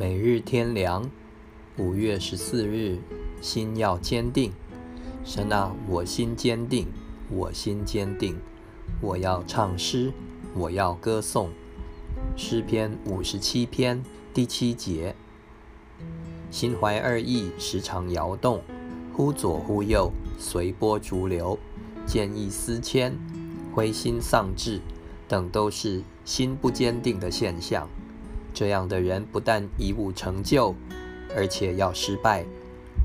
每日天凉，五月十四日，心要坚定。神啊，我心坚定，我心坚定。我要唱诗，我要歌颂。诗篇五十七篇第七节。心怀二意，时常摇动，忽左忽右，随波逐流，见异思迁，灰心丧志，等都是心不坚定的现象。这样的人不但一无成就，而且要失败，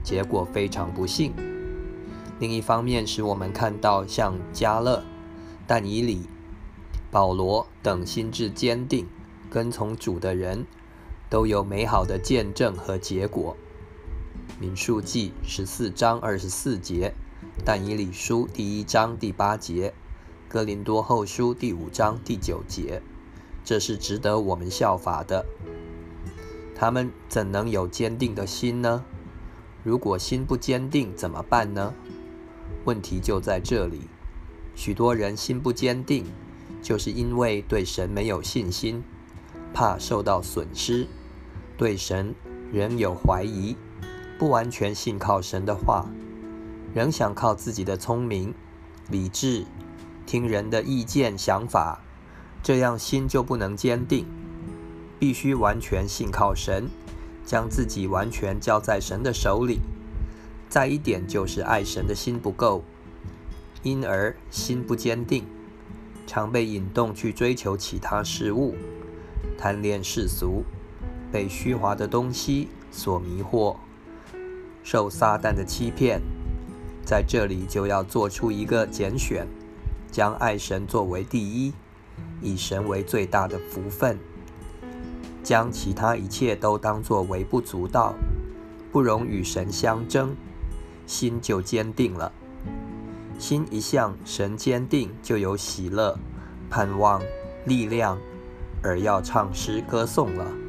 结果非常不幸。另一方面，使我们看到像加勒、但以理、保罗等心智坚定、跟从主的人，都有美好的见证和结果。民数记十四章二十四节，但以理书第一章第八节，哥林多后书第五章第九节。这是值得我们效法的。他们怎能有坚定的心呢？如果心不坚定，怎么办呢？问题就在这里。许多人心不坚定，就是因为对神没有信心，怕受到损失，对神仍有怀疑，不完全信靠神的话，仍想靠自己的聪明、理智，听人的意见、想法。这样心就不能坚定，必须完全信靠神，将自己完全交在神的手里。再一点就是爱神的心不够，因而心不坚定，常被引动去追求其他事物，贪恋世俗，被虚华的东西所迷惑，受撒旦的欺骗。在这里就要做出一个拣选，将爱神作为第一。以神为最大的福分，将其他一切都当作微不足道，不容与神相争，心就坚定了。心一向神坚定，就有喜乐、盼望、力量，而要唱诗歌颂了。